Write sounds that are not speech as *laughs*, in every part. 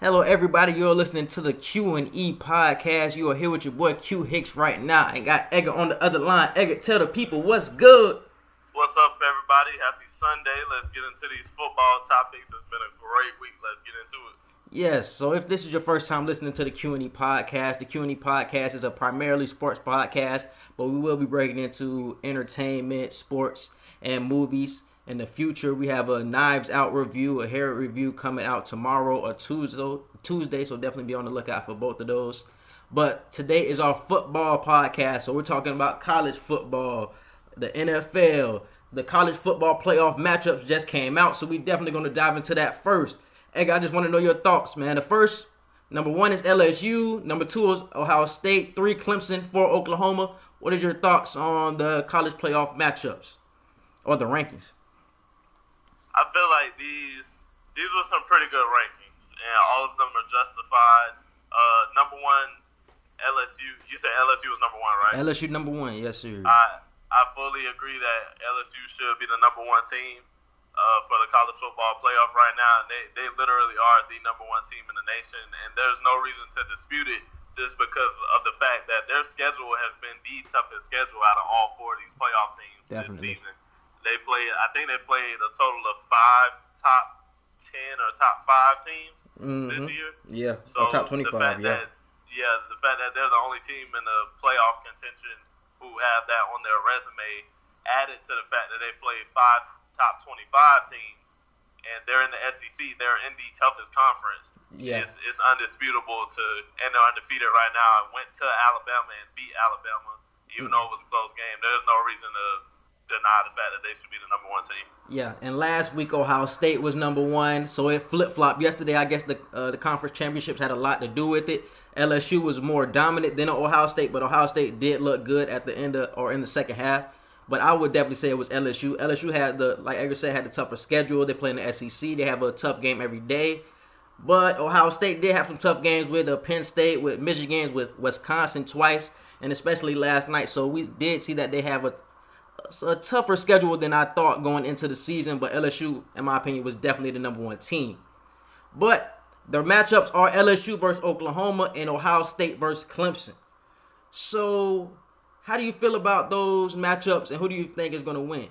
Hello, everybody. You're listening to the Q and E podcast. You are here with your boy Q Hicks right now, and got Edgar on the other line. Edgar, tell the people what's good. What's up, everybody? Happy Sunday. Let's get into these football topics. It's been a great week. Let's get into it. Yes. So, if this is your first time listening to the Q and E podcast, the Q and E podcast is a primarily sports podcast, but we will be breaking into entertainment, sports, and movies in the future. We have a Knives Out review, a hair review coming out tomorrow or Tuesday. Tuesday, so definitely be on the lookout for both of those. But today is our football podcast, so we're talking about college football, the NFL, the college football playoff matchups just came out, so we definitely going to dive into that first. Egg, I just want to know your thoughts, man. The first, number one is LSU, number two is Ohio State, three Clemson, four Oklahoma. What is your thoughts on the college playoff matchups or the rankings? I feel like these these were some pretty good rankings, and all of them are justified. Uh, number one, LSU. You said LSU was number one, right? LSU number one, yes sir. I I fully agree that LSU should be the number one team uh, for the college football playoff right now. They they literally are the number one team in the nation, and there's no reason to dispute it. Just because of the fact that their schedule has been the toughest schedule out of all four of these playoff teams Definitely. this season. They played. I think they played a total of five top ten or top five teams Mhm. this year. Yeah, So or top the twenty-five. fact Yeah, that yeah, the fact that they're the only team in the playoff contention who have that on their resume, added to the fact that they played five top twenty-five teams, and they're in the SEC. They're in the toughest conference. yeah. It's, it's undisputable to, and they're undefeated right now. I went to Alabama and beat Alabama, even though it was a close game. There's no reason to deny the fact that they should be the number one team. Yeah, and last week Ohio State was number one, so it flip flopped. Yesterday, I guess the uh, the conference championships had a lot to do with it. LSU was more dominant than Ohio State, but Ohio State did look good at the end of or in the second half. But I would definitely say it was LSU. LSU had the like Edgar said had the tougher schedule. They play in the SEC. They have a tough game every day. But Ohio State did have some tough games with uh, Penn State, with Michigan, with Wisconsin twice, and especially last night. So we did see that they have a a tougher schedule than I thought going into the season, but LSU, in my opinion, was definitely the number one team. But their matchups are LSU versus Oklahoma and Ohio State versus Clemson. So, how do you feel about those matchups, and who do you think is going to win?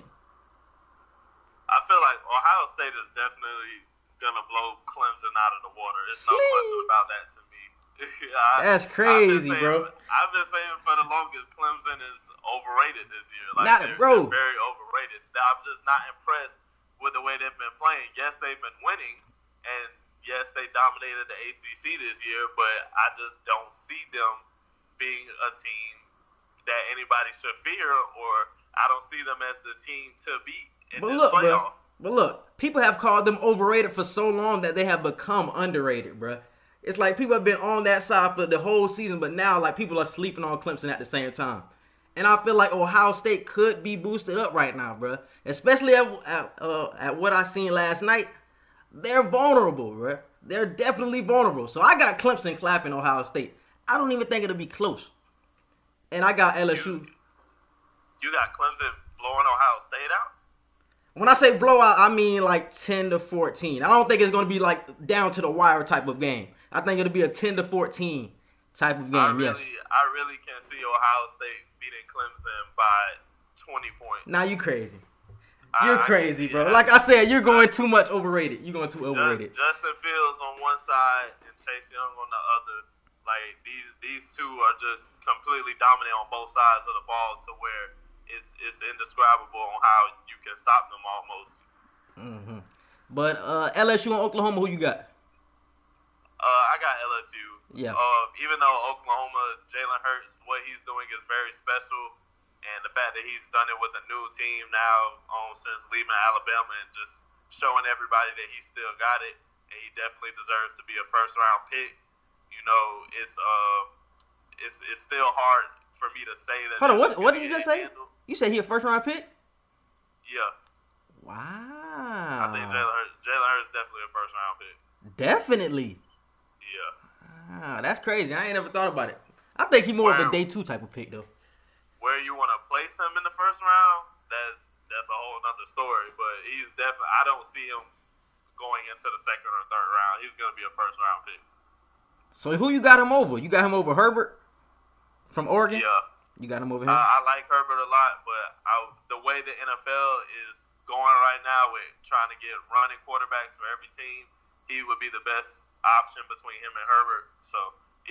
I feel like Ohio State is definitely gonna blow Clemson out of the water. There's no question about that to me. *laughs* I- That's crazy, saying- bro. I've been saying for the longest Clemson is overrated this year. Like Not- they're, bro. they're very overrated. I'm just not impressed with the way they've been playing. Yes, they've been winning, and yes, they dominated the ACC this year. But I just don't see them being a team that anybody should fear, or I don't see them as the team to beat in But this look, playoff. bro. But look, people have called them overrated for so long that they have become underrated, bro. It's like people have been on that side for the whole season, but now like people are sleeping on Clemson at the same time. And I feel like Ohio State could be boosted up right now, bro. Especially at at, uh, at what I seen last night. They're vulnerable, bro. They're definitely vulnerable. So I got Clemson clapping Ohio State. I don't even think it'll be close. And I got LSU. You got Clemson blowing Ohio State out. When I say blowout, I mean like 10 to 14. I don't think it's going to be like down to the wire type of game. I think it'll be a 10 to 14 type of game, I really, yes. I really can see Ohio State beating Clemson by 20 points. Now you crazy. You're crazy, bro. Like I said, you're going too much overrated. You're going too overrated. Justin Fields on one side and Chase Young on the other. Like these, these two are just completely dominant on both sides of the ball to where it's it's indescribable on how you can stop them almost. hmm But uh, LSU and Oklahoma, who you got? LSU. Yeah. Uh, even though Oklahoma, Jalen Hurts, what he's doing is very special, and the fact that he's done it with a new team now um, since leaving Alabama and just showing everybody that he still got it, and he definitely deserves to be a first round pick. You know, it's uh, it's it's still hard for me to say that. Hold on, what, what did you just say? handled. You said he a first round pick? Yeah, Wow. I think Jalen Hurts, Jalen Hurts definitely a first round pick. Definitely. Ah, that's crazy. I ain't never thought about it. I think he more of a day two type of pick though. where you want to place him in the first round, that's that's a whole other story. But he's definitely. I don't see him going into the second or third round. He's going to be a first round pick. So who you got him over? You got him over Herbert from Oregon. Yeah, You got him over him. uh, I like Herbert a lot, but I, the way the NFL is going right now with trying to get running quarterbacks for every team, he would be the best option between him and Herbert. So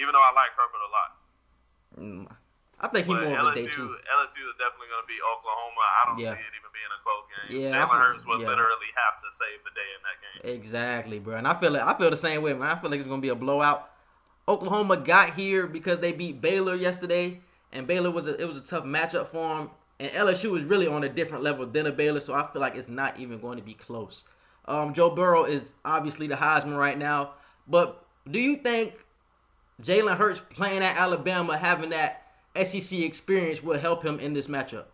even though I like Herbert a lot. Mm, I think he's more of a day LSU, two. LSU is definitely going to be Oklahoma. I don't Yeah. see it even being a close game. Yeah, Jalen Hurts would yeah. literally have to save the day in that game. Exactly, bro. And I feel like I feel the same way, man. I feel like it's gonna be a blowout. Oklahoma got here because they beat Baylor yesterday, and Baylor was a it was a tough matchup for them. And LSU is really on a different level than a Baylor, so I feel like it's not even going to be close. Um, Joe Burrow is obviously the Heisman right now, but do you think Jalen Hurts playing at Alabama, having that SEC experience, will help him in this matchup?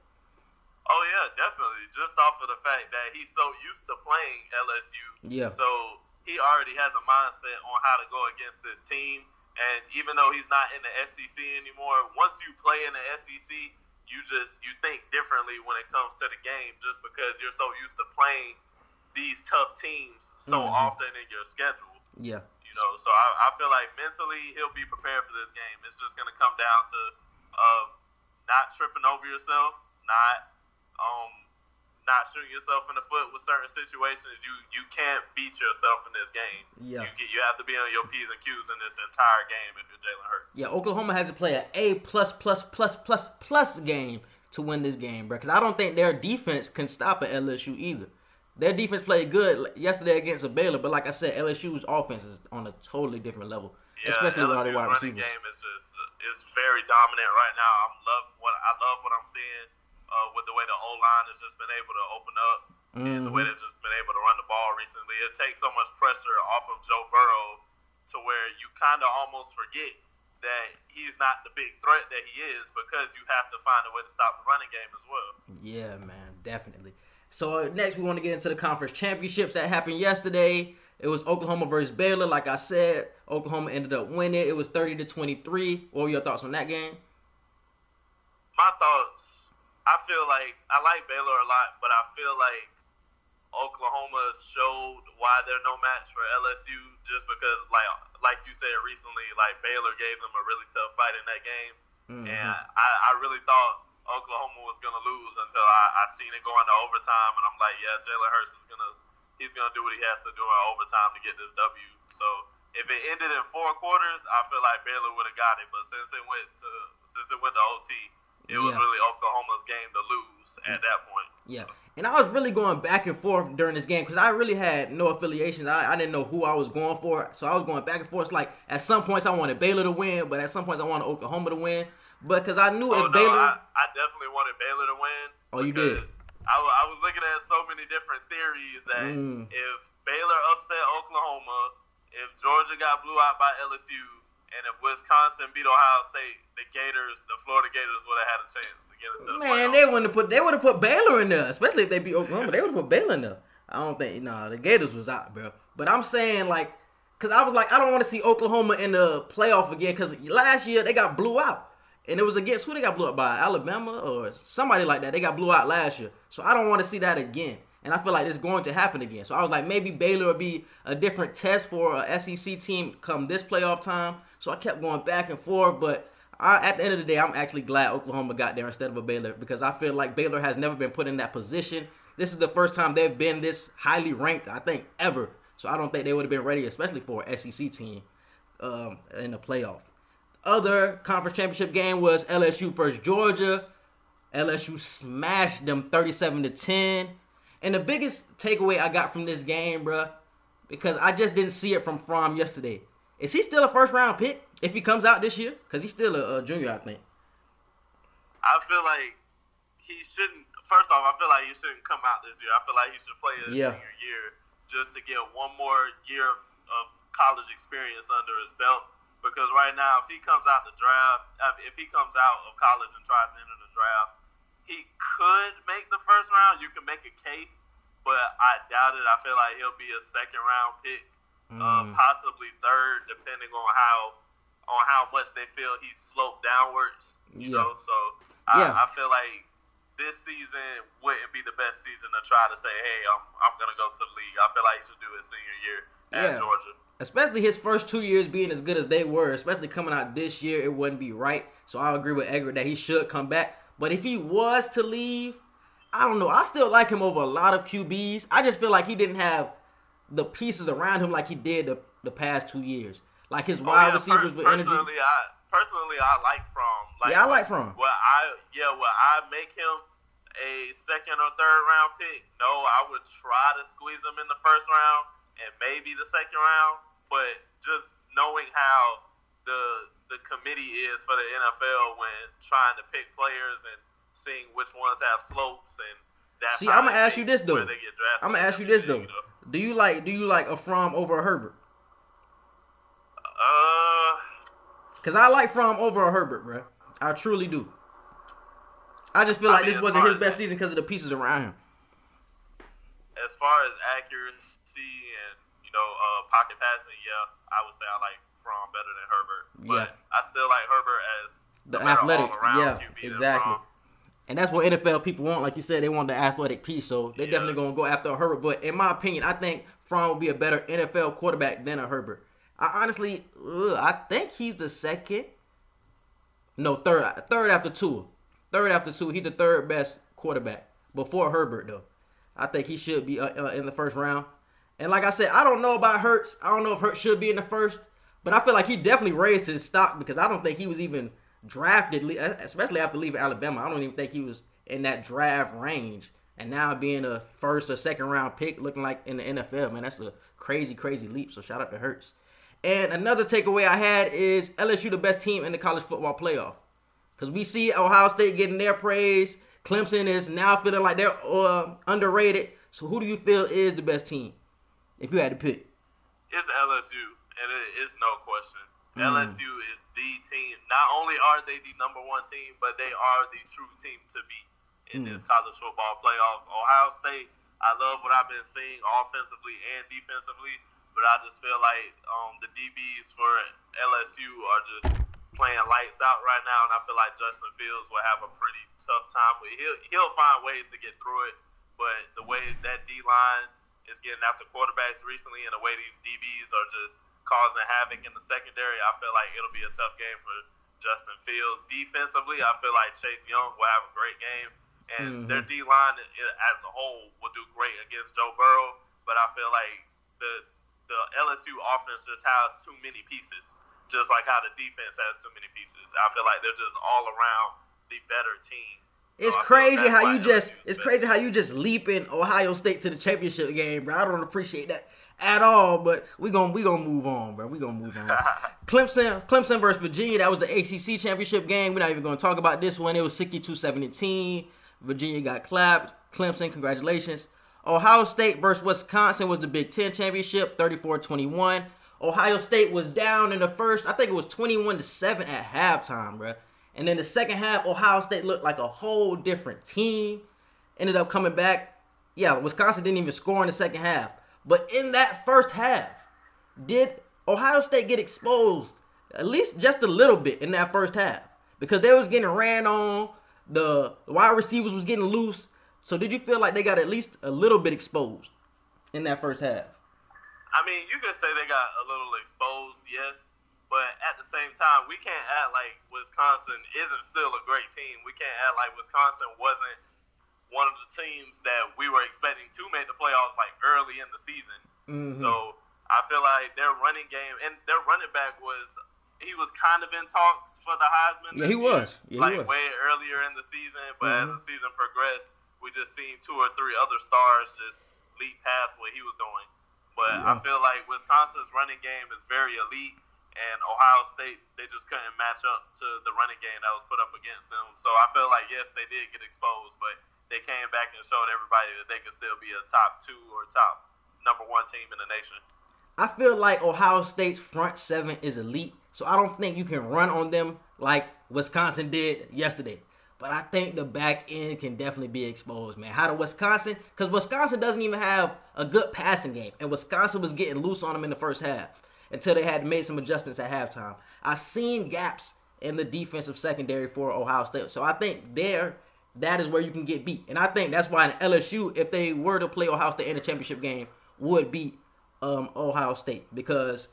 Oh yeah, definitely. Just off of the fact that he's so used to playing LSU, Yeah. so he already has a mindset on how to go against this team. And even though he's not in the SEC anymore, once you play in the SEC, you just you think differently when it comes to the game, just because you're so used to playing these tough teams so Mhm. often in your schedule. Yeah. You know, so I, I feel like mentally he'll be prepared for this game. It's just going to come down to um, not tripping over yourself, not um, not shooting yourself in the foot with certain situations. You you can't beat yourself in this game. Yeah. You get- you have to be on your p's and q's in this entire game if you're Jalen Hurts. Yeah, Oklahoma has to play a A plus plus plus plus plus game to win this game, bro. Because I don't think their defense can stop at LSU either. Their defense played good yesterday against a Baylor, but like I said, LSU's offense is on a totally different level, Yeah, especially with all the LSU's wide receivers. game is just is very dominant right now. I love what I love what I'm seeing uh, with the way the O line has just been able to open up and the way Mhm. they've just been able to run the ball recently. It takes so much pressure off of Joe Burrow to where you kind of almost forget that he's not the big threat that he is because you have to find a way to stop the running game as well. Yeah, man, definitely. So next, we want to get into the conference championships that happened yesterday. It was Oklahoma versus Baylor. Like I said, Oklahoma ended up winning. It was thirty to twenty three. What were your thoughts on that game? my thoughts. I feel like I like Baylor a lot, but I feel like Oklahoma showed why they're no match for LSU just because, like, like you said recently, like Baylor gave them a really tough fight in that game, Mhm. and I, I really thought Oklahoma was gonna lose until I, I seen it going to overtime, and I'm like, yeah, Jalen Hurts is gonna he's gonna do what he has to do in overtime to get this W. So if it ended in four quarters, I feel like Baylor would have got it, but since it went to since it went to OT, it was Yeah. really Oklahoma's game to lose at that point. Yeah, and I was really going back and forth during this game because I really had no affiliations. I, I didn't know who I was going for, so I was going back and forth. It's like at some points I wanted Baylor to win, but at some points I wanted Oklahoma to win. But because I knew Oh if no, Baylor, I, I definitely wanted Baylor to win. Oh, you did? I, I was looking at so many different theories that Mm. if Baylor upset Oklahoma, if Georgia got blew out by LSU, and if Wisconsin beat Ohio State, the Gators, the Florida Gators, would have had a chance to get into the man, playoffs. they wouldn't have put they would have put Baylor in there, especially if they beat Oklahoma. They would have put Baylor in there. I don't think no, the Gators was out, bro. But I'm saying like, cause I was like, I don't want to see Oklahoma in the playoff again, cause last year they got blew out. And it was against who they got blew up by? Alabama or somebody like that. They got blew out last year. So I don't want to see that again. And I feel like it's going to happen again. So I was like, maybe Baylor will be a different test for a SEC team come this playoff time. So I kept going back and forth. But I, at the end of the day, I'm actually glad Oklahoma got there instead of a Baylor because I feel like Baylor has never been put in that position. This is the first time they've been this highly ranked, I think, ever. So I don't think they would have been ready, especially for an SEC team um, in the playoff other conference championship game was LSU versus Georgia. LSU smashed them 37 to 10. And the biggest takeaway I got from this game, bruh, because I just didn't see it from Fromm yesterday. Is he still a first round pick if he comes out this year? Because he's still a, a junior, I think. I feel like he shouldn't. First off, I feel like he shouldn't come out this year. I feel like he should play his Yeah. senior year just to get one more year of, of college experience under his belt. Because right now, if he comes out the draft, if he comes out of college and tries to enter the draft, he could make the first round. You can make a case, but I doubt it. I feel like he'll be a second round pick, uh, Mm. possibly third, depending on how on how much they feel he's sloped downwards. You Yeah. know, so I, Yeah. I feel like this season wouldn't be the best season to try to say, hey, I'm I'm gonna go to the league. I feel like he should do his senior year at Yeah. Georgia. especially his first two years being as good as they were, especially coming out this year, it wouldn't be right. So I agree with Edgar that he should come back. But if he was to leave, I don't know. I still like him over a lot of QBs. I just feel like he didn't have the pieces around him like he did the, the past two years. Like his Oh, wide yeah, receivers per- with energy. personally, I personally I like Fromm like Yeah, I like Fromm. Well, I yeah, well I make him a second or third round pick. No, I would try to squeeze him in the first round and maybe the second round. But just knowing how the the committee is for the NFL when trying to pick players and seeing which ones have slopes and that's See, I'ma ask you this, though. where they get drafted I'm gonna ask you this though: everything, you know. Do you like do you like a Fromm over a Herbert? Uh, Cause I like Fromm over a Herbert, bro. I truly do. I just feel I like mean, this wasn't his best season because of the pieces around him. as far as accuracy and you know uh, pocket passing, yeah, I would say I like Fromm better than Herbert, but Yeah. I still like Herbert as The athletic, yeah, QB exactly. And that's what NFL people want. Like you said, they want the athletic piece, so they're Yeah. definitely gonna go after a Herbert. But in my opinion, I think Fromm will be a better NFL quarterback than a Herbert. I honestly, ugh, I think he's the second. No, third, third after Tua. Third after Tua, he's the third best quarterback before Herbert, though. I think he should be uh, uh, in the first round. And like I said, I don't know about Hurts. I don't know if Hurts should be in the first, but I feel like he definitely raised his stock because I don't think he was even drafted, especially after leaving Alabama. I don't even think he was in that draft range. And now being a first or second round pick, looking like in the NFL, man, that's a crazy, crazy leap. So shout out to Hurts. And another takeaway I had is LSU the best team in the college football playoff. Because we see Ohio State getting their praise. Clemson is now feeling like they're uh, underrated. So who do you feel is the best team? If you had to pick. It's LSU, and it is no question. Mm. LSU is the team. Not only are they the number one team, but they are the true team to beat in Mm. this college football playoff. Ohio State, I love what I've been seeing offensively and defensively, but I just feel like um, the DBs for LSU are just playing lights out right now, and I feel like Justin Fields will have a pretty tough time. With he'll he'll find ways to get through it, but the way that D line is getting after quarterbacks recently, and the way these DBs are just causing havoc in the secondary, I feel like it'll be a tough game for Justin Fields. Defensively, I feel like Chase Young will have a great game, and Mhm. their D line as a whole will do great against Joe Burrow. But I feel like the the LSU offense just has too many pieces, just like how the defense has too many pieces. I feel like they're just all around the better team. So It's I crazy how you just it's better. crazy how you just leaping Ohio State to the championship game, bro. I don't appreciate that at all, but we going we going to move on, bro. We going to move on. *laughs* Clemson Clemson versus Virginia, that was the ACC championship game. We're not even going to talk about this one. It was 62-17. Virginia got clapped. Clemson, congratulations. Ohio State versus Wisconsin was the Big 10 championship, 34-21. Ohio State was down in the first, I think it was 21 to 7 at halftime, bro. And then the second half, Ohio State looked like a whole different team. Ended up coming back. Yeah, Wisconsin didn't even score in the second half. But in that first half, did Ohio State get exposed at least just a little bit in that first half? Because they was getting ran on, the wide receivers was getting loose. So did you feel like they got at least a little bit exposed in that first half? I mean, you could say they got a little exposed, yes, but at the same time, we can't act like Wisconsin isn't still a great team. We can't act like Wisconsin wasn't one of the teams that we were expecting to make the playoffs like early in the season. Mhm. So I feel like their running game and their running back was he was kind of in talks for the Heisman. Yeah, he year, was. Yeah, he like was. way earlier in the season, but Mhm. as the season progressed, we just seen two or three other stars just leap past what he was doing. But I feel like Wisconsin's running game is very elite, and Ohio State they just couldn't match up to the running game that was put up against them. So I feel like yes, they did get exposed, but they came back and showed everybody that they could still be a top two or top number one team in the nation. I feel like Ohio State's front seven is elite, so I don't think you can run on them like Wisconsin did yesterday. But I think the back end can definitely be exposed, man. How to Wisconsin? Because Wisconsin doesn't even have a good passing game, and Wisconsin was getting loose on them in the first half until they had made some adjustments at halftime. I seen gaps in the defensive secondary for Ohio State, so I think there that is where you can get beat. And I think that's why in LSU, if they were to play Ohio State in a championship game, would beat um, Ohio State because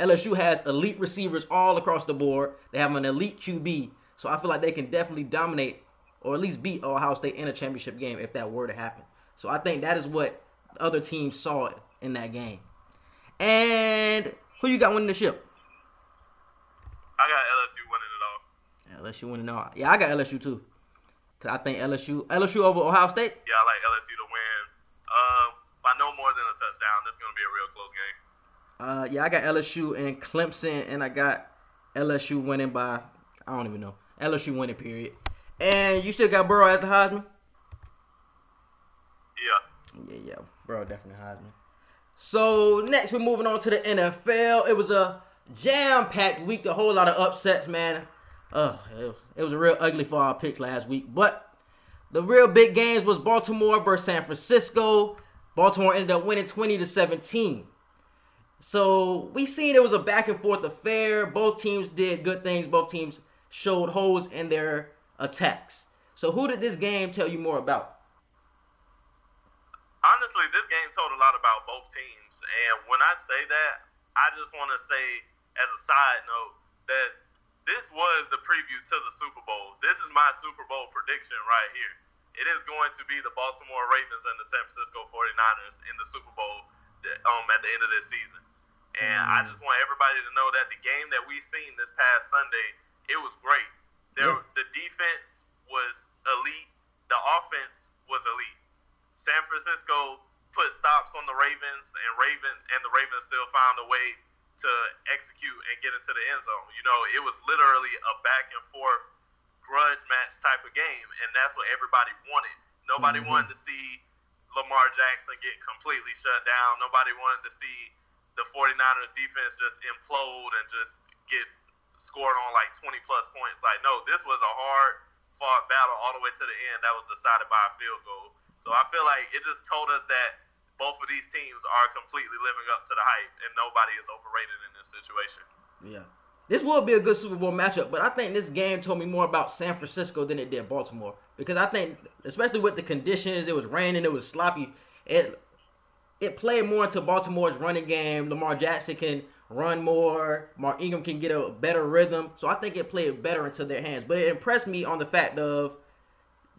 LSU has elite receivers all across the board. They have an elite QB, so I feel like they can definitely dominate or at least beat Ohio State in a championship game if that were to happen. So I think that is what other teams saw in that game. And who you got winning the ship? I got LSU winning it all. LSU winning it all. Yeah, I got LSU too. Cause I think LSU LSU over Ohio State. Yeah, I like LSU to win. Uh, by no more than a touchdown. This is gonna be a real close game. Uh, yeah, I got LSU and Clemson, and I got LSU winning by I don't even know LSU winning period. And you still got Burrow as the Heisman. Yeah. Yeah, yeah, Burrow definitely Heisman. So next we're moving on to the NFL. It was a jam-packed week, a whole lot of upsets, man. Uh, it was a real ugly for our picks last week, but the real big games was Baltimore versus San Francisco. Baltimore ended up winning 20 to 17. So we seen it was a back and forth affair. Both teams did good things. Both teams showed holes in their attacks. So who did this game tell you more about? Honestly, this game told a lot about both teams. And when I say that, I just want to say as a side note that this was the preview to the Super Bowl. This is my Super Bowl prediction right here. It is going to be the Baltimore Ravens and the San Francisco 49ers in the Super Bowl um, at the end of this season. And mm. I just want everybody to know that the game that we seen this past Sunday, it was great. There, yeah. the defense was elite. The offense was elite. San Francisco put stops on the Ravens, and Raven and the Ravens still found a way to execute and get into the end zone. You know, it was literally a back and forth grudge match type of game, and that's what everybody wanted. Nobody mm-hmm. wanted to see Lamar Jackson get completely shut down. Nobody wanted to see the 49ers defense just implode and just get scored on like 20 plus points. Like, no, this was a hard fought battle all the way to the end that was decided by a field goal. So I feel like it just told us that both of these teams are completely living up to the hype and nobody is overrated in this situation. Yeah. This will be a good Super Bowl matchup, but I think this game told me more about San Francisco than it did Baltimore. Because I think, especially with the conditions, it was raining, it was sloppy. It it played more into Baltimore's running game. Lamar Jackson can run more. Mark Ingram can get a better rhythm. So I think it played better into their hands. But it impressed me on the fact of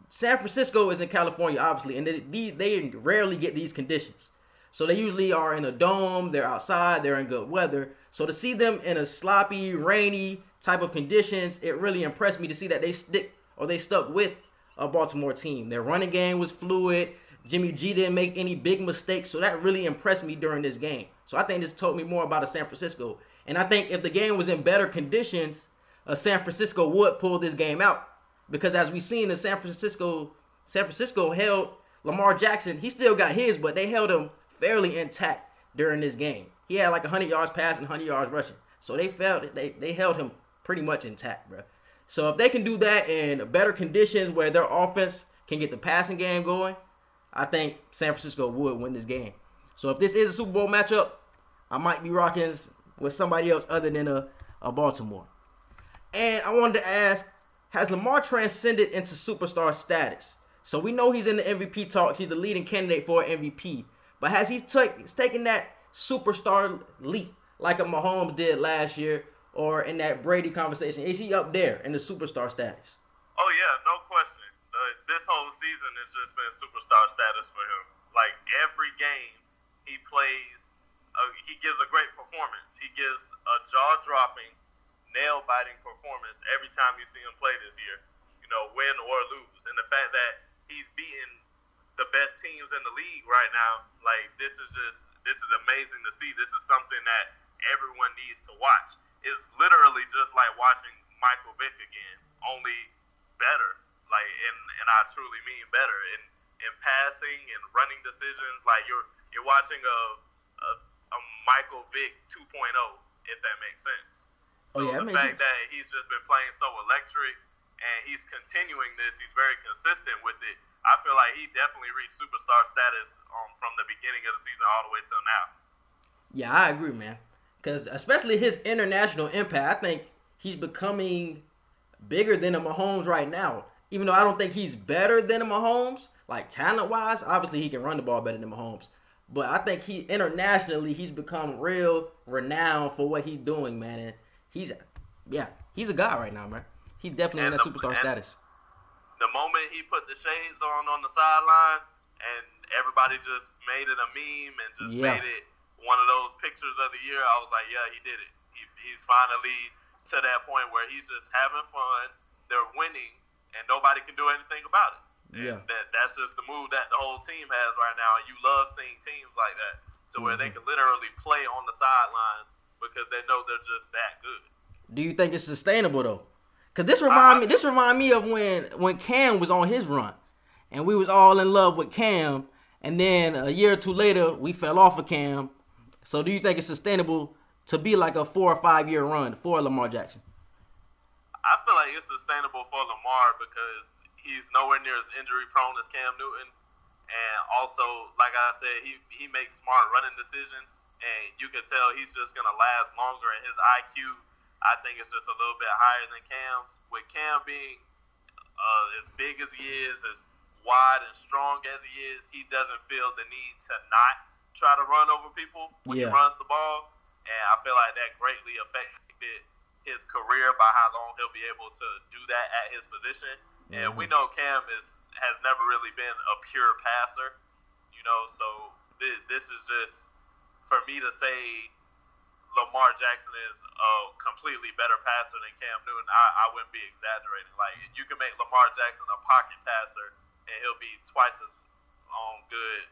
San Francisco is in California, obviously, and they, they rarely get these conditions. So they usually are in a dome, they're outside, they're in good weather. So to see them in a sloppy, rainy type of conditions, it really impressed me to see that they stick or they stuck with a Baltimore team. Their running game was fluid. Jimmy G didn't make any big mistakes, so that really impressed me during this game. So I think this told me more about a San Francisco. And I think if the game was in better conditions, a San Francisco would pull this game out. Because as we seen in San Francisco, San Francisco held Lamar Jackson. He still got his, but they held him fairly intact during this game. He had like 100 yards passing, 100 yards rushing. So they felt they they held him pretty much intact, bro. So if they can do that in better conditions where their offense can get the passing game going, I think San Francisco would win this game. So if this is a Super Bowl matchup, I might be rocking with somebody else other than a, a Baltimore. And I wanted to ask, has Lamar transcended into superstar status? So we know he's in the MVP talks. He's the leading candidate for MVP. But has he t- taken that superstar leap like a Mahomes did last year or in that Brady conversation? Is he up there in the superstar status? Oh, yeah, no this whole season has just been superstar status for him. Like every game he plays, uh, he gives a great performance. He gives a jaw dropping, nail biting performance every time you see him play this year, you know, win or lose. And the fact that he's beaten the best teams in the league right now, like this is just this is amazing to see. This is something that everyone needs to watch. It's literally just like watching Michael Vick again, only better. Like and and I truly mean better in in passing and running decisions. Like you're you're watching a a, a Michael Vick 2.0, if that makes sense. So oh, yeah, the fact sense. that he's just been playing so electric and he's continuing this, he's very consistent with it. I feel like he definitely reached superstar status um, from the beginning of the season all the way till now. Yeah, I agree, man. Because especially his international impact, I think he's becoming bigger than a Mahomes right now. Even though I don't think he's better than Mahomes, like talent wise, obviously he can run the ball better than Mahomes. But I think he internationally he's become real renowned for what he's doing, man. And he's yeah, he's a guy right now, man. He's definitely and in that the, superstar status. The moment he put the shades on on the sideline, and everybody just made it a meme and just yeah. made it one of those pictures of the year, I was like, yeah, he did it. He, he's finally to that point where he's just having fun. They're winning, and nobody can do anything about it. Yeah. that that's just the move that the whole team has right now. And you love seeing teams like that to mm-hmm. where they mm-hmm. can literally play on the sidelines because they know they're just that good. Do you think it's sustainable though? Cause this remind me this remind me of when when Cam was on his run, and we was all in love with Cam, and then a year or two later we fell off of Cam. So do you think it's sustainable to be like a four or five year run for Lamar Jackson? I feel like it's sustainable for Lamar because he's nowhere near as injury prone as Cam Newton. And also, like I said, he, he makes smart running decisions, and you can tell he's just going to last longer. And his IQ, I think, is just a little bit higher than Cam's. With Cam being uh, as big as he is, as wide and strong as he is, he doesn't feel the need to not try to run over people when yeah. he runs the ball. And I feel like that greatly affected his career by how long he'll be able to do that at his position. And we know Cam is has never really been a pure passer, you know. So this, this is just for me to say Lamar Jackson is a completely better passer than Cam Newton. I, I wouldn't be exaggerating. Like you can make Lamar Jackson a pocket passer, and he'll be twice as um, good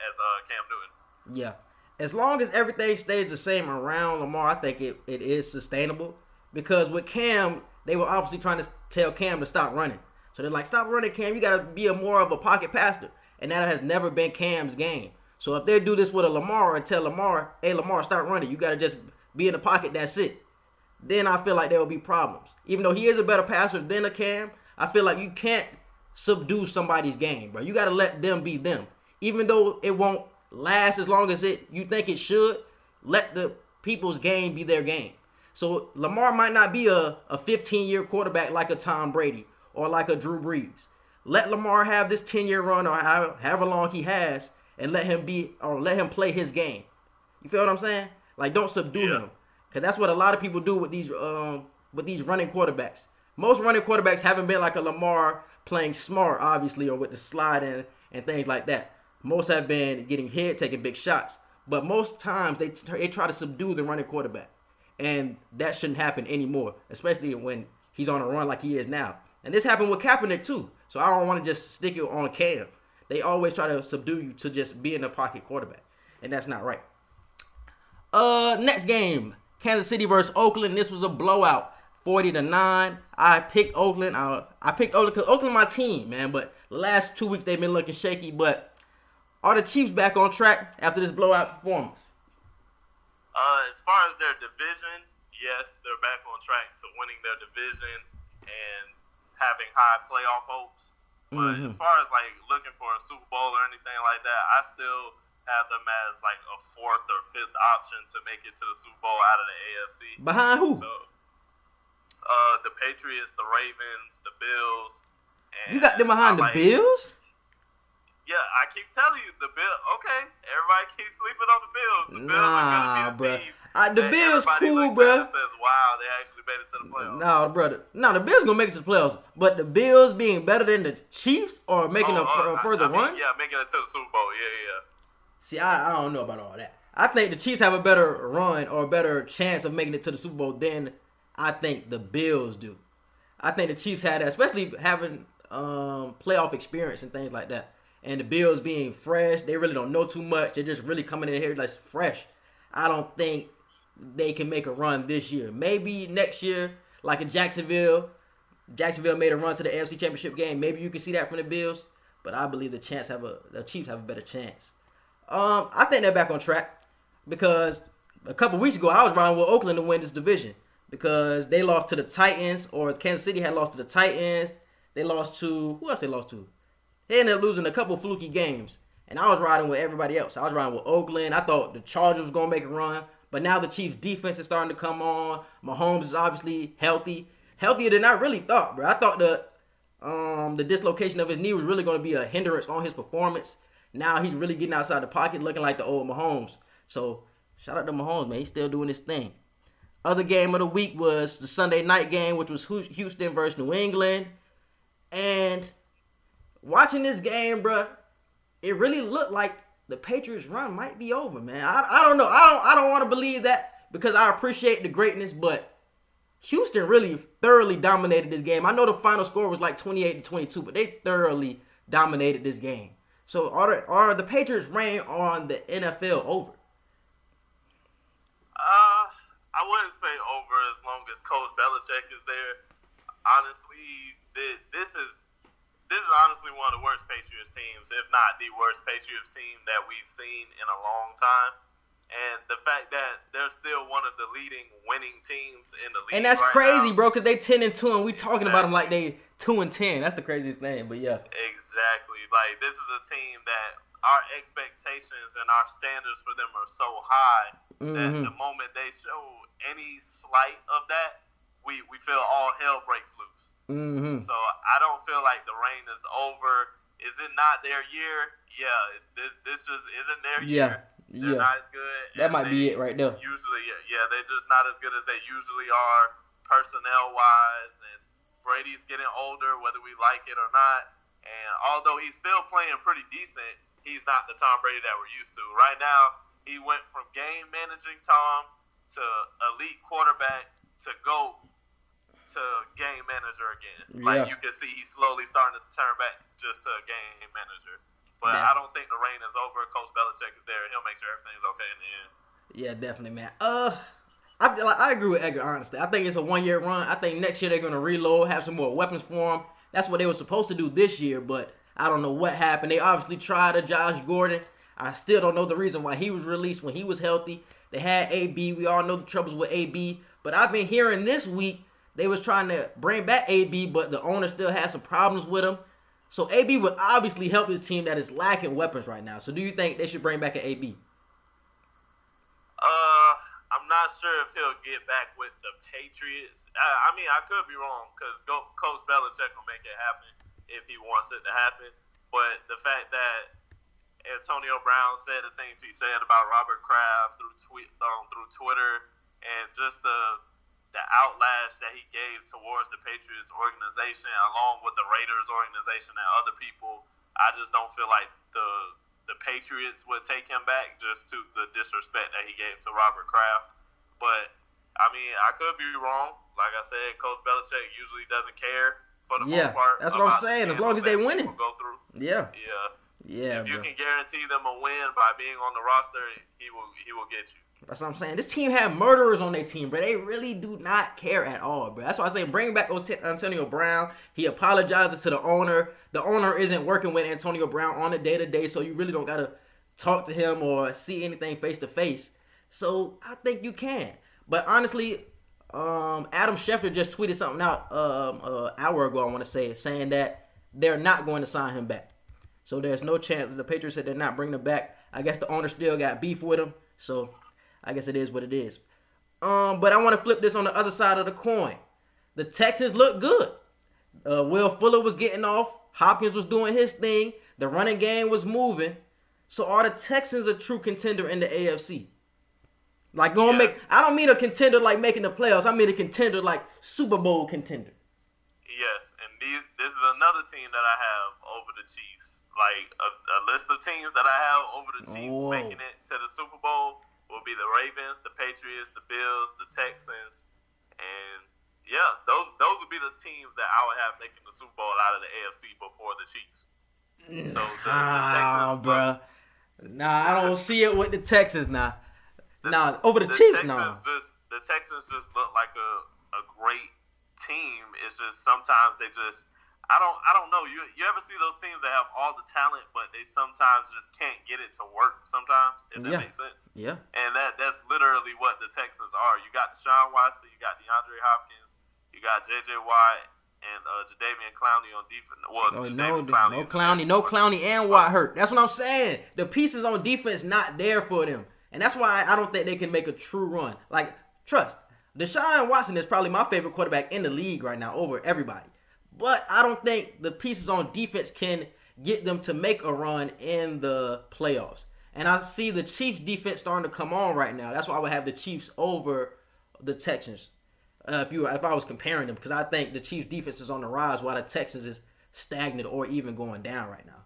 as uh, Cam Newton. Yeah. As long as everything stays the same around Lamar, I think it, it is sustainable. Because with Cam, they were obviously trying to tell Cam to stop running. So they're like, stop running, Cam. You got to be a more of a pocket passer. And that has never been Cam's game. So if they do this with a Lamar and tell Lamar, hey, Lamar, start running. You got to just be in the pocket. That's it. Then I feel like there will be problems. Even though he is a better passer than a Cam, I feel like you can't subdue somebody's game, bro. You got to let them be them. Even though it won't last as long as it you think it should, let the people's game be their game. So Lamar might not be a, a 15 year quarterback like a Tom Brady or like a Drew Brees. Let Lamar have this 10 year run or however, long he has and let him be or let him play his game. You feel what I'm saying? Like don't subdue yeah. him. Cause that's what a lot of people do with these um with these running quarterbacks. Most running quarterbacks haven't been like a Lamar playing smart, obviously, or with the slide and, and things like that. Most have been getting hit, taking big shots. But most times they, they try to subdue the running quarterback. And that shouldn't happen anymore, especially when he's on a run like he is now. And this happened with Kaepernick too. So I don't want to just stick it on Cam. They always try to subdue you to just be in a pocket quarterback. And that's not right. Uh next game. Kansas City versus Oakland. This was a blowout. 40 to 9. I picked Oakland. I, I picked Oakland because Oakland my team, man. But the last two weeks they've been looking shaky. But are the Chiefs back on track after this blowout performance? Uh, as far as their division, yes, they're back on track to winning their division. And having high playoff hopes. But mm-hmm. as far as like looking for a Super Bowl or anything like that, I still have them as like a fourth or fifth option to make it to the Super Bowl out of the AFC. Behind who? So, uh, the Patriots, the Ravens, the Bills. you got them behind like, the Bills? Yeah, I keep telling you the bill. Okay, everybody keeps sleeping on the Bills. The Bills nah, are gonna be a team. I, the Bills cool, bro. Says, "Wow, they actually made it to the playoffs." No, brother. No, the Bills gonna make it to the playoffs. But the Bills being better than the Chiefs or making oh, a, uh, a, further I, I mean, run? Yeah, making it to the Super Bowl. Yeah, yeah. See, I, I don't know about all that. I think the Chiefs have a better run or a better chance of making it to the Super Bowl than I think the Bills do. I think the Chiefs had, that, especially having um, playoff experience and things like that and the Bills being fresh, they really don't know too much. They're just really coming in here like fresh. I don't think they can make a run this year. Maybe next year, like in Jacksonville. Jacksonville made a run to the AFC Championship game. Maybe you can see that from the Bills, but I believe the chance have a the Chiefs have a better chance. Um, I think they're back on track because a couple weeks ago I was riding with Oakland to win this division because they lost to the Titans or Kansas City had lost to the Titans. They lost to who else? They lost to they ended up losing a couple fluky games. And I was riding with everybody else. I was riding with Oakland. I thought the Chargers was gonna make a run. But now the Chiefs defense is starting to come on. Mahomes is obviously healthy. Healthier than I really thought, bro. I thought the um, the dislocation of his knee was really going to be a hindrance on his performance. Now he's really getting outside the pocket, looking like the old Mahomes. So shout out to Mahomes, man. He's still doing his thing. Other game of the week was the Sunday night game, which was Houston versus New England. And watching this game, bro, it really looked like the Patriots' run might be over, man. I, I don't know. I don't I don't want to believe that because I appreciate the greatness, but Houston really thoroughly dominated this game. I know the final score was like 28 to 22, but they thoroughly dominated this game. So are the, are the Patriots' reign on the NFL over? Uh, I wouldn't say over as long as Coach Belichick is there. Honestly, this is this is honestly one of the worst Patriots teams, if not the worst Patriots team that we've seen in a long time. And the fact that they're still one of the leading winning teams in the league, and that's right crazy, now, bro, because they ten and two, and we talking exactly. about them like they two and ten. That's the craziest thing. But yeah, exactly. Like this is a team that our expectations and our standards for them are so high mm-hmm. that the moment they show any slight of that, we we feel all hell breaks loose. Mm-hmm. So I don't feel like the reign is over. Is it not their year? Yeah, this, this just isn't their yeah. year. yeah. They're not as good. That might be it right there. Usually, yeah, they're just not as good as they usually are, personnel wise. And Brady's getting older, whether we like it or not. And although he's still playing pretty decent, he's not the Tom Brady that we're used to. Right now, he went from game managing Tom to elite quarterback to go to game manager again. Like Yeah. you can see, he's slowly starting to turn back just to a game manager. But Yeah. I don't think the reign is over. Coach Belichick is there. He'll make sure everything's okay in the end. Yeah, definitely, man. Uh, I like, I agree with Edgar. Honestly, I think it's a one year run. I think next year they're gonna reload, have some more weapons for him. That's what they were supposed to do this year, but I don't know what happened. They obviously tried a Josh Gordon. I still don't know the reason why he was released when he was healthy. They had AB. We all know the troubles with AB. But I've been hearing this week they was trying to bring back AB, but the owner still has some problems with him. So AB would obviously help his team that is lacking weapons right now. So do you think they should bring back an AB? Uh, I'm not sure if he'll get back with the Patriots. I, I mean, I could be wrong because Coach Belichick will make it happen if he wants it to happen. But the fact that Antonio Brown said the things he said about Robert Kraft through tweet um, through Twitter and just the the outlash that he gave towards the Patriots organization, along with the Raiders organization and other people, I just don't feel like the the Patriots would take him back just to the disrespect that he gave to Robert Kraft. But I mean, I could be wrong. Like I said, Coach Belichick usually doesn't care for the Yeah, most part. that's what I'm saying, as long as they winning. Go through. Yeah, Yeah. yeah, if you bro. can guarantee them a win by being on the roster, he will he will get you. That's what I'm saying. This team had murderers on their team, but They really do not care at all, bro. That's why I say bring back Antonio Brown. He apologizes to the owner. The owner isn't working with Antonio Brown on a day to day, so you really don't gotta talk to him or see anything face to face. So I think you can. But honestly, um, Adam Schefter just tweeted something out um, uh, hour ago. I want to say saying that they're not going to sign him back. So there's no chance. The Patriots said they're not bringing him back. I guess the owner still got beef with him. So I guess it is what it is. Um, but I want to flip this on the other side of the coin. The Texans look good. Uh, Will Fuller was getting off. Hopkins was doing his thing. The running game was moving. So are the Texans a true contender in the AFC? Like going Yes. make I don't mean a contender like making the playoffs. I mean a contender like Super Bowl contender. Yes, and these, this is another team that I have over the Chiefs. Like a, a list of teams that I have over the Chiefs Whoa. making it to the Super Bowl will be the Ravens, the Patriots, the Bills, the Texans, and yeah, those those would be the teams that I would have making the Super Bowl out of the AFC before the Chiefs. So the, the Nah, Texans, bruh. Nah, I don't *laughs* see it with the Texans now. the- Nah, over the, the Chiefs, Texans nah. just the Texans just look like a, a great team. It's just sometimes they just I don't I don't know. You you ever see those teams that have all the talent but they sometimes just can't get it to work sometimes, if that Yeah. makes sense. Yeah. And that that's literally what the Texans are. You got Deshaun Watson, you got DeAndre Hopkins, you got JJ Watt and uh Jadeveon Clowney on defense. Well, Oh, no, Jadeveon no Clowney Clowney, no Clowney, and Watt hurt. That's what I'm saying. The pieces on defense not there for them, and that's why I don't think they can make a true run. Like trust, Deshaun Watson is probably my favorite quarterback in the league right now over everybody. But I don't think the pieces on defense can get them to make a run in the playoffs. And I see the Chiefs defense starting to come on right now. That's why I would have the Chiefs over the Texans. Uh, if you if I was comparing them, because I think the Chiefs defense is on the rise while the Texans is stagnant or even going down right now.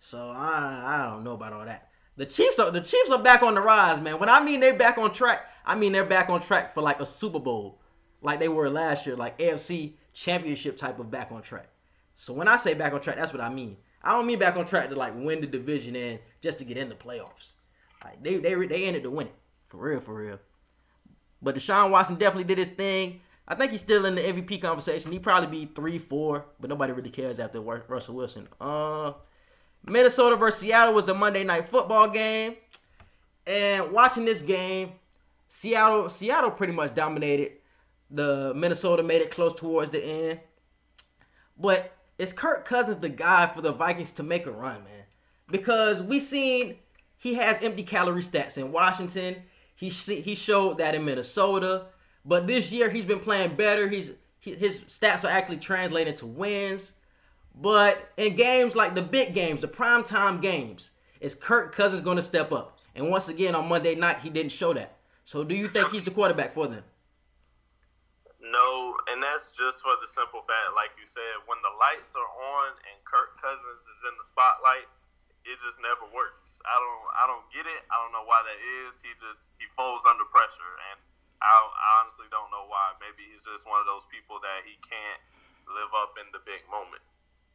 So I I don't know about all that. The Chiefs are the Chiefs are back on the rise, man. When I mean they're back on track, I mean they're back on track for like a Super Bowl, like they were last year, like AFC Championship type of back on track. So when I say back on track, that's what I mean. I don't mean back on track to like win the division and just to get in the playoffs. Like they they they ended to win it for real, for real. But Deshaun Watson definitely did his thing. I think he's still in the MVP conversation. He probably be three, four, but nobody really cares after Russell Wilson. Uh, Minnesota versus Seattle was the Monday night football game, and watching this game, Seattle Seattle pretty much dominated. The Minnesota made it close towards the end, but is Kirk Cousins the guy for the Vikings to make a run, man? Because we seen he has empty calorie stats in Washington. He he showed that in Minnesota, but this year he's been playing better. He's his stats are actually translating to wins. But in games like the big games, the primetime games, is Kirk Cousins going to step up? And once again on Monday night, he didn't show that. So do you think he's the quarterback for them? No, and that's just for the simple fact, like you said, when the lights are on and Kirk Cousins is in the spotlight, it just never works. I don't, I don't get it. I don't know why that is. He just he folds under pressure, and I, I honestly don't know why. Maybe he's just one of those people that he can't live up in the big moment.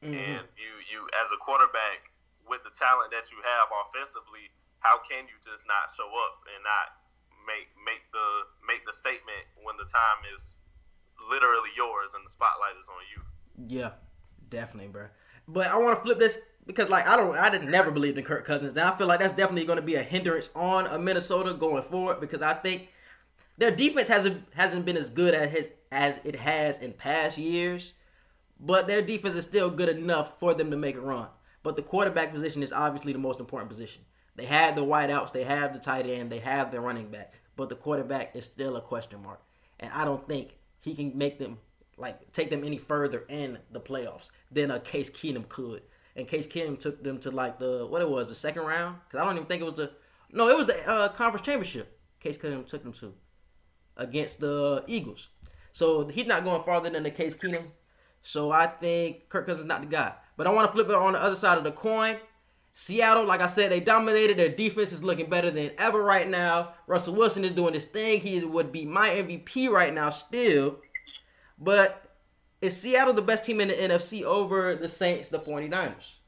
Mm-hmm. And you, you as a quarterback with the talent that you have offensively, how can you just not show up and not make make the make the statement when the time is literally yours and the spotlight is on you. Yeah, definitely, bro. But I want to flip this because, like, I don't, I didn't never believe in Kirk Cousins, and I feel like that's definitely going to be a hindrance on a Minnesota going forward because I think their defense hasn't hasn't been as good as his, as it has in past years, but their defense is still good enough for them to make a run. But the quarterback position is obviously the most important position. They have the wideouts, they have the tight end, they have the running back, but the quarterback is still a question mark. And I don't think he can make them like take them any further in the playoffs than a Case Keenum could. And Case Keenum took them to like the what it was the second round because I don't even think it was the no it was the uh, conference championship. Case Keenum took them to against the Eagles. So he's not going farther than the Case Keenum. So I think Kirk Cousins is not the guy. But I want to flip it on the other side of the coin. Seattle, like I said, they dominated. Their defense is looking better than ever right now. Russell Wilson is doing his thing. He would be my MVP right now still. But is Seattle the best team in the NFC over the Saints, the 49ers?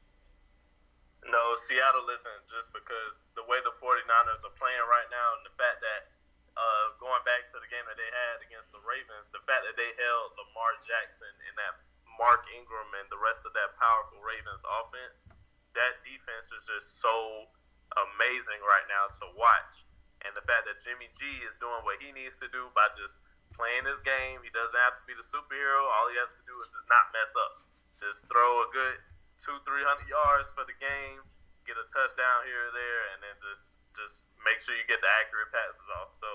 No, Seattle isn't just because the way the 49ers are playing right now and the fact that uh, going back to the game that they had against the Ravens, the fact that they held Lamar Jackson and that Mark Ingram and the rest of that powerful Ravens offense, that defense is just so amazing right now to watch. And the fact that Jimmy G is doing what he needs to do by just playing his game. He doesn't have to be the superhero. All he has to do is just not mess up. Just throw a good two, three hundred yards for the game, get a touchdown here or there, and then just just make sure you get the accurate passes off. So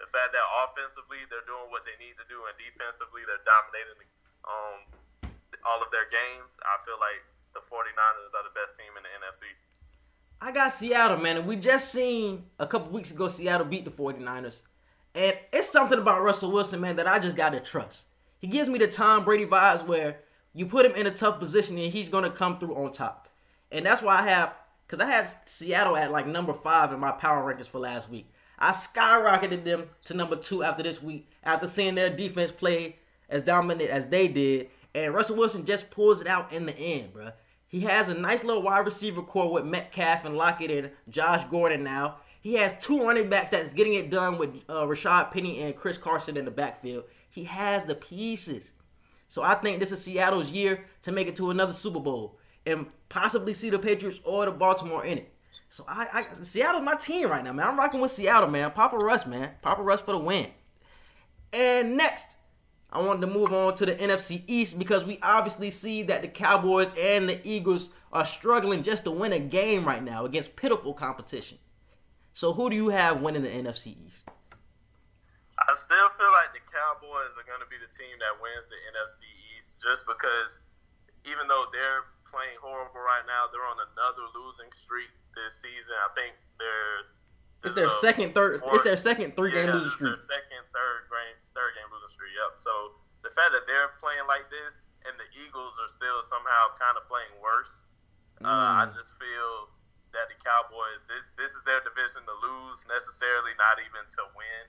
the fact that offensively they're doing what they need to do, and defensively they're dominating um, all of their games, I feel like the 49ers are the best team in the NFC. I got Seattle, man. And we just seen a couple weeks ago Seattle beat the 49ers. And it's something about Russell Wilson, man, that I just got to trust. He gives me the Tom Brady vibes where you put him in a tough position and he's going to come through on top. And that's why I have, because I had Seattle at like number five in my power rankings for last week. I skyrocketed them to number two after this week, after seeing their defense play as dominant as they did. And Russell Wilson just pulls it out in the end, bro. He has a nice little wide receiver corps with Metcalf and Lockett and Josh Gordon now. He has two running backs that's getting it done with uh, Rashaad Penny and Chris Carson in the backfield. He has the pieces. So I think this is Seattle's year to make it to another Super Bowl and possibly see the Patriots or the Baltimore in it. So I, I Seattle's my team right now, man. I'm rocking with Seattle, man. Papa Russ, man. Papa Russ for the win. And next, I wanted to move on to the NFC East because we obviously see that the Cowboys and the Eagles are struggling just to win a game right now against pitiful competition. So who do you have winning the NFC East? I still feel like the Cowboys are going to be the team that wins the NFC East just because even though they're playing horrible right now, they're on another losing streak this season. I think they're it's their second, third. Fourth, it's their second three yeah, game losing streak. Their second, third game, third game losing streak. Yep. So the fact that they're playing like this and the Eagles are still somehow kind of playing worse, mm. uh, I just feel that the Cowboys this, this, is their division to lose necessarily, not even to win.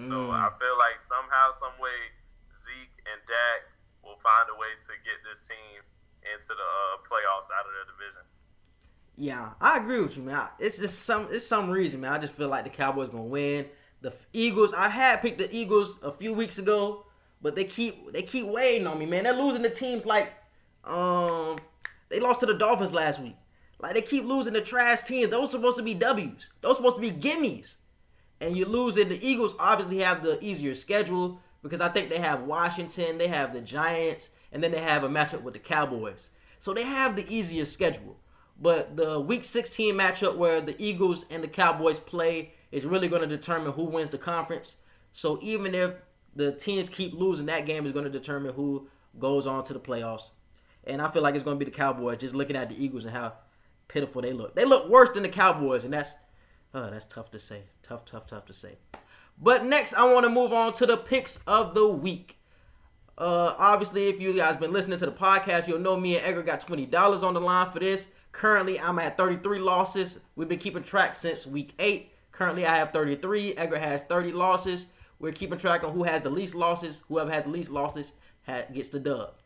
Mm. So I feel like somehow, some way, Zeke and Dak will find a way to get this team into the uh, playoffs out of their division. Yeah, I agree with you, man. It's just some it's some reason, man. I just feel like the Cowboys gonna win. The Eagles, I had picked the Eagles a few weeks ago, but they keep they keep waiting on me, man. They're losing the teams like um they lost to the Dolphins last week. Like they keep losing the trash teams. Those are supposed to be W's. Those are supposed to be gimmies. And you lose it. The Eagles obviously have the easier schedule because I think they have Washington, they have the Giants, and then they have a matchup with the Cowboys. So they have the easier schedule. But the Week 16 matchup where the Eagles and the Cowboys play is really going to determine who wins the conference. So even if the teams keep losing, that game is going to determine who goes on to the playoffs. And I feel like it's going to be the Cowboys. Just looking at the Eagles and how pitiful they look. They look worse than the Cowboys, and that's uh, that's tough to say. Tough, tough, tough to say. But next, I want to move on to the picks of the week. Uh, obviously, if you guys been listening to the podcast, you'll know me and Edgar got twenty dollars on the line for this. Currently, I'm at 33 losses. We've been keeping track since week eight. Currently, I have 33. Edgar has 30 losses. We're keeping track on who has the least losses. Whoever has the least losses gets the dub.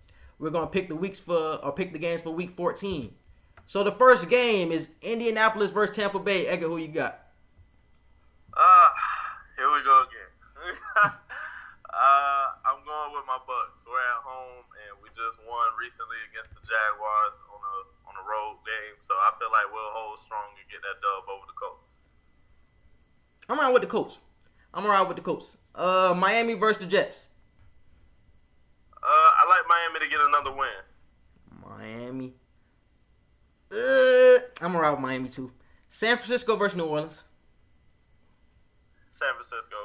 We're gonna pick the weeks for or pick the games for week 14. So the first game is Indianapolis versus Tampa Bay. Edgar, who you got? Uh, here we go again. *laughs* uh, I'm going with my Bucs. We're at home and we just won recently against the Jaguars on a on a road game. So I feel like we'll hold strong and get that dub over the Colts. I'm around with the Colts. I'm around with the Colts. Uh, Miami versus the Jets. Uh, I like Miami to get another win. Miami. Uh, I'm around with Miami too. San Francisco versus New Orleans. San Francisco.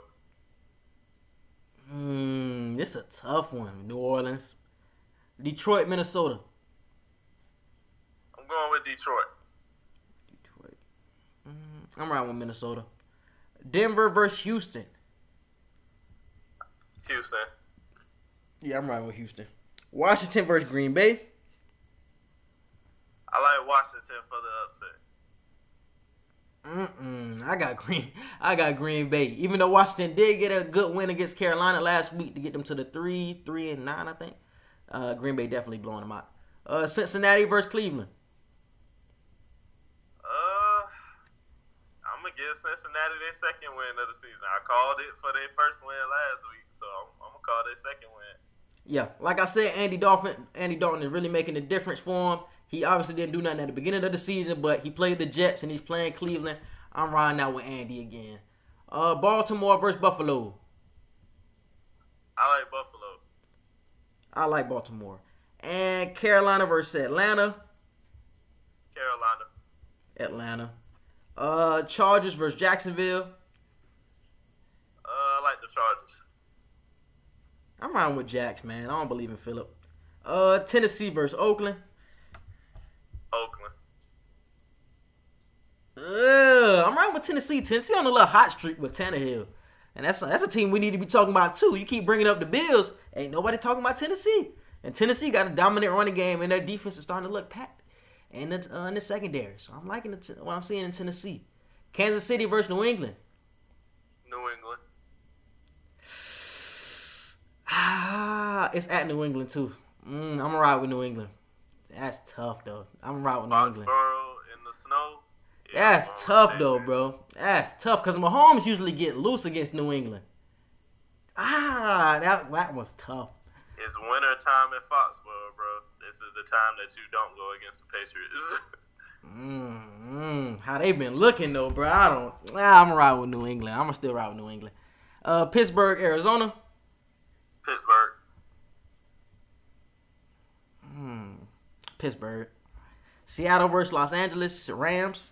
Hmm, this is a tough one. New Orleans. Detroit, Minnesota. I'm going with Detroit. Detroit. Mm, I'm riding with Minnesota. Denver versus Houston. Houston. Yeah, I'm riding with Houston. Washington versus Green Bay. I like Washington for the upset. Mm-mm. I got Green. I got Green Bay. Even though Washington did get a good win against Carolina last week to get them to the three, three and nine, I think. Uh, Green Bay definitely blowing them out. Uh, Cincinnati versus Cleveland. Give Cincinnati their second win of the season. I called it for their first win last week, so I'm, I'm gonna call their second win. Yeah, like I said, Andy Dalton, Andy Dalton is really making a difference for him. He obviously didn't do nothing at the beginning of the season, but he played the Jets and he's playing Cleveland. I'm riding out with Andy again. Uh, Baltimore versus Buffalo. I like Buffalo. I like Baltimore. And Carolina versus Atlanta. Carolina. Atlanta. Uh, Chargers versus Jacksonville. Uh, I like the Chargers. I'm riding with Jacks, man. I don't believe in Philip. Uh, Tennessee versus Oakland. Oakland. Uh, I'm riding with Tennessee. Tennessee on a little hot streak with Tannehill. And that's a, that's a team we need to be talking about too. You keep bringing up the Bills, ain't nobody talking about Tennessee. And Tennessee got a dominant running game, and their defense is starting to look packed and the, uh, in the secondary. So I'm liking the, what I'm seeing in Tennessee. Kansas City versus New England. New England. Ah, it's at New England too. Mm, I'm gonna ride with New England. That's tough though. I'm gonna ride with New England. in the snow. Yeah, That's tough though, bro. That's tough because Mahomes usually get loose against New England. Ah, that that was tough. It's winter time in Foxborough, bro this is the time that you don't go against the Patriots. mm, how they've been looking though, bro? I don't. Nah, I'm ride with New England. I'm gonna still ride with New England. Uh, Pittsburgh, Arizona. Pittsburgh. Hmm. Pittsburgh. Seattle versus Los Angeles Rams.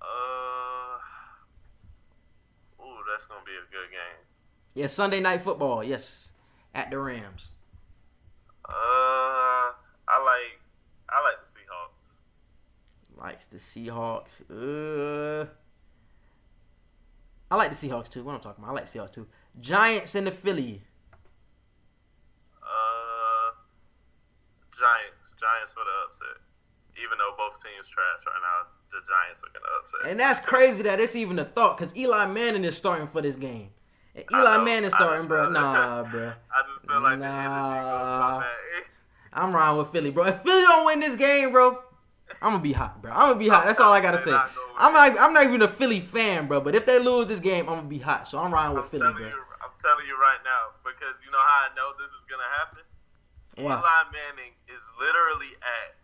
Uh. Ooh, that's gonna be a good game. Yeah, Sunday night football. Yes, at the Rams. Uh, I like I like the Seahawks. Likes the Seahawks. Uh, I like the Seahawks too. What I'm talking about, I like the Seahawks too. Giants and the Philly. Uh, Giants. Giants for the upset. Even though both teams trash right now, the Giants are gonna upset. And that's crazy that it's even a thought because Eli Manning is starting for this game. And Eli. Manning starting, bro. Nah, bro. *laughs* I just feel like the Nah. energy goes my bad. I'm riding with Philly, bro. If Philly don't win this game, bro, I'm gonna be hot, bro. I'm gonna be hot. That's all I gotta say. I'm not. I'm not even a Philly fan, bro. But if they lose this game, I'm gonna be hot. So I'm riding I'm with Philly, bro. you, I'm telling you right now because you know how I know this is gonna happen. Why? Eli Manning is literally at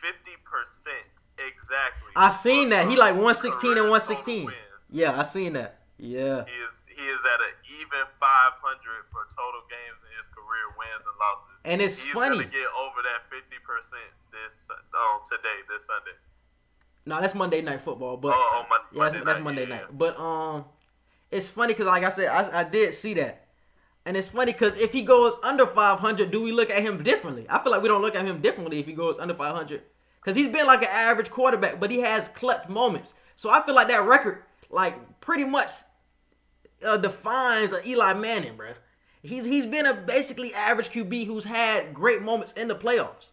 fifty percent exactly. I seen that. He like 116 and 116. total. Yeah, I seen that. Yeah. He is he is at an even 500 for total games in his career wins and losses. And it's He's funny. gonna get over that 50 percent this on today, this Sunday. No, that's Monday night football, but Oh, oh, Mon- yeah, that's, Monday that's night, Monday yeah. night. But um, it's funny because like I said, I, I did see that, and it's funny because if he goes under 500, do we look at him differently? I feel like we don't look at him differently if he goes under 500 because he's been like an average quarterback, but he has clutch moments. So I feel like that record, like pretty much, uh, defines a Eli Manning, bro. He's he's been a basically average QB who's had great moments in the playoffs.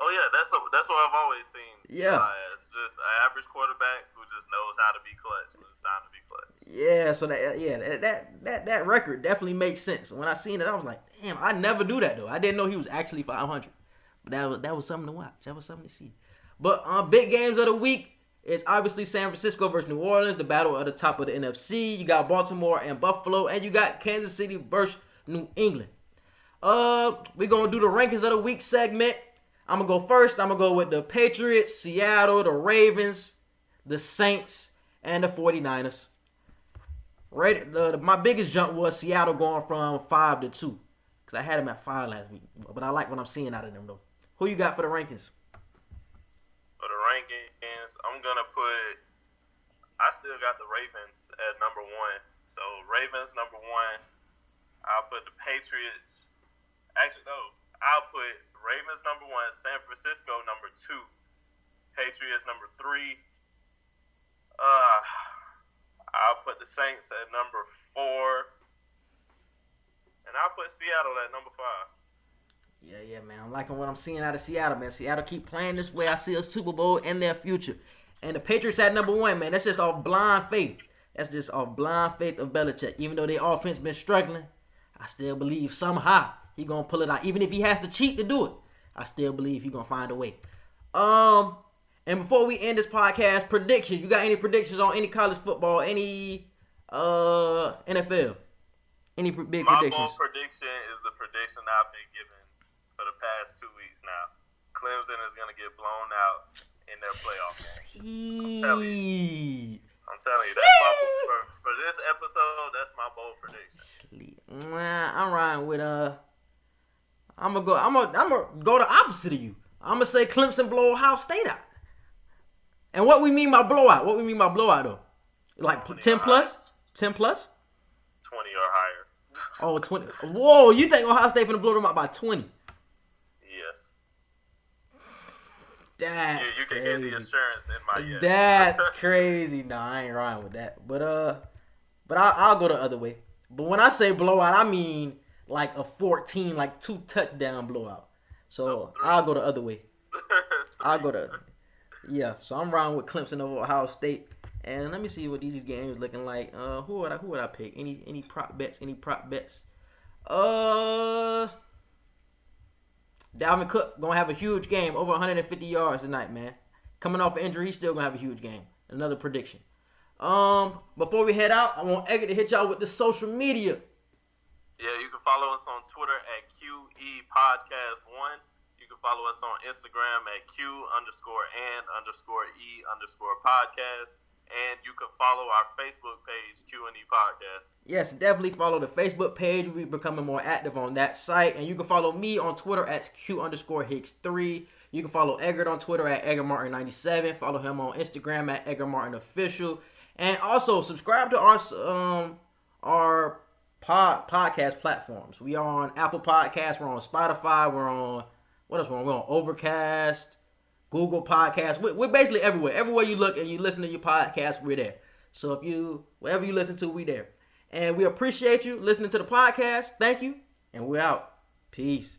Oh yeah, that's a, that's what I've always seen. Yeah. As just an average quarterback who just knows how to be clutch when it's time to be clutch. Yeah, so that yeah, that that that, that record definitely makes sense. When I seen it, I was like, damn, I never do that though. I didn't know he was actually 500. But that was that was something to watch. That was something to see. But uh, big games of the week is obviously San Francisco versus New Orleans, the battle at the top of the NFC. You got Baltimore and Buffalo, and you got Kansas City versus New England. Uh, we're gonna do the rankings of the week segment. I'm gonna go first. I'm gonna go with the Patriots, Seattle, the Ravens, the Saints, and the 49ers. Right, the, the- my biggest jump was Seattle going from five to two, cause I had them at five last week. But I like what I'm seeing out of them though. Who you got for the rankings? For the rankings, I'm gonna put. I still got the Ravens at number one. So Ravens number one. I'll put the Patriots. Actually, no. I'll put Ravens number one, San Francisco number two, Patriots number three. Uh, I'll put the Saints at number four, and I'll put Seattle at number five. Yeah, yeah, man. I'm liking what I'm seeing out of Seattle, man. Seattle keep playing this way. I see a Super Bowl in their future. And the Patriots at number one, man. That's just off blind faith. That's just off blind faith of Belichick. Even though their offense been struggling, I still believe somehow he gonna pull it out. Even if he has to cheat to do it, I still believe he gonna find a way. Um, and before we end this podcast, predictions. You got any predictions on any college football, any uh NFL? Any big My predictions? bold prediction is the prediction I've been given for the past two weeks now. Clemson is going to get blown out in their playoff game. telling Eee. I'm telling you, that's my for, for this episode. That's my bold prediction. Nah, I'm riding with uh. I'm gonna go. I'm gonna. I'm gonna go the opposite of you. I'm gonna say Clemson blow Ohio State out. And what we mean by blowout? What we mean by blowout though? Like ten plus? Ten plus? Twenty or higher. Oh, 20. Whoa, you think Ohio State finna blow them out by 20? yes. That's You, you can crazy. hear the assurance in my. That's *laughs* crazy. Nah, I ain't riding with that. But uh, but I, I'll go the other way. But when I say blowout, I mean like a 14, like two touchdown blowout. So. I'll go the other way. *laughs* I'll go the yeah. So I'm riding with Clemson over Ohio State. And let me see what these games looking like. Uh, who would I who would I pick? Any any prop bets? Any prop bets? Uh, Dalvin Cook gonna have a huge game, over 150 yards tonight, man. Coming off an injury, he's still gonna have a huge game. Another prediction. Um, before we head out, I want Edgar to hit y'all with the social media. Yeah, you can follow us on Twitter at QE Podcast One. You can follow us on Instagram at Q underscore and underscore E underscore podcast. And you can follow our Facebook page, Q and E Podcast. Yes, definitely follow the Facebook page. We'll be becoming more active on that site. And you can follow me on Twitter at Q underscore Hicks3. You can follow Edgar on Twitter at EggerMartin97. Follow him on Instagram at EggerMartinOfficial. And also subscribe to our um our pod podcast platforms. We are on Apple Podcasts. We're on Spotify. We're on what else? We're on, we're on Overcast, Google Podcasts. We're, we're basically everywhere. Everywhere you look and you listen to your podcast, we're there. So if you wherever you listen to, we there. And we appreciate you listening to the podcast. Thank you. And we're out. Peace.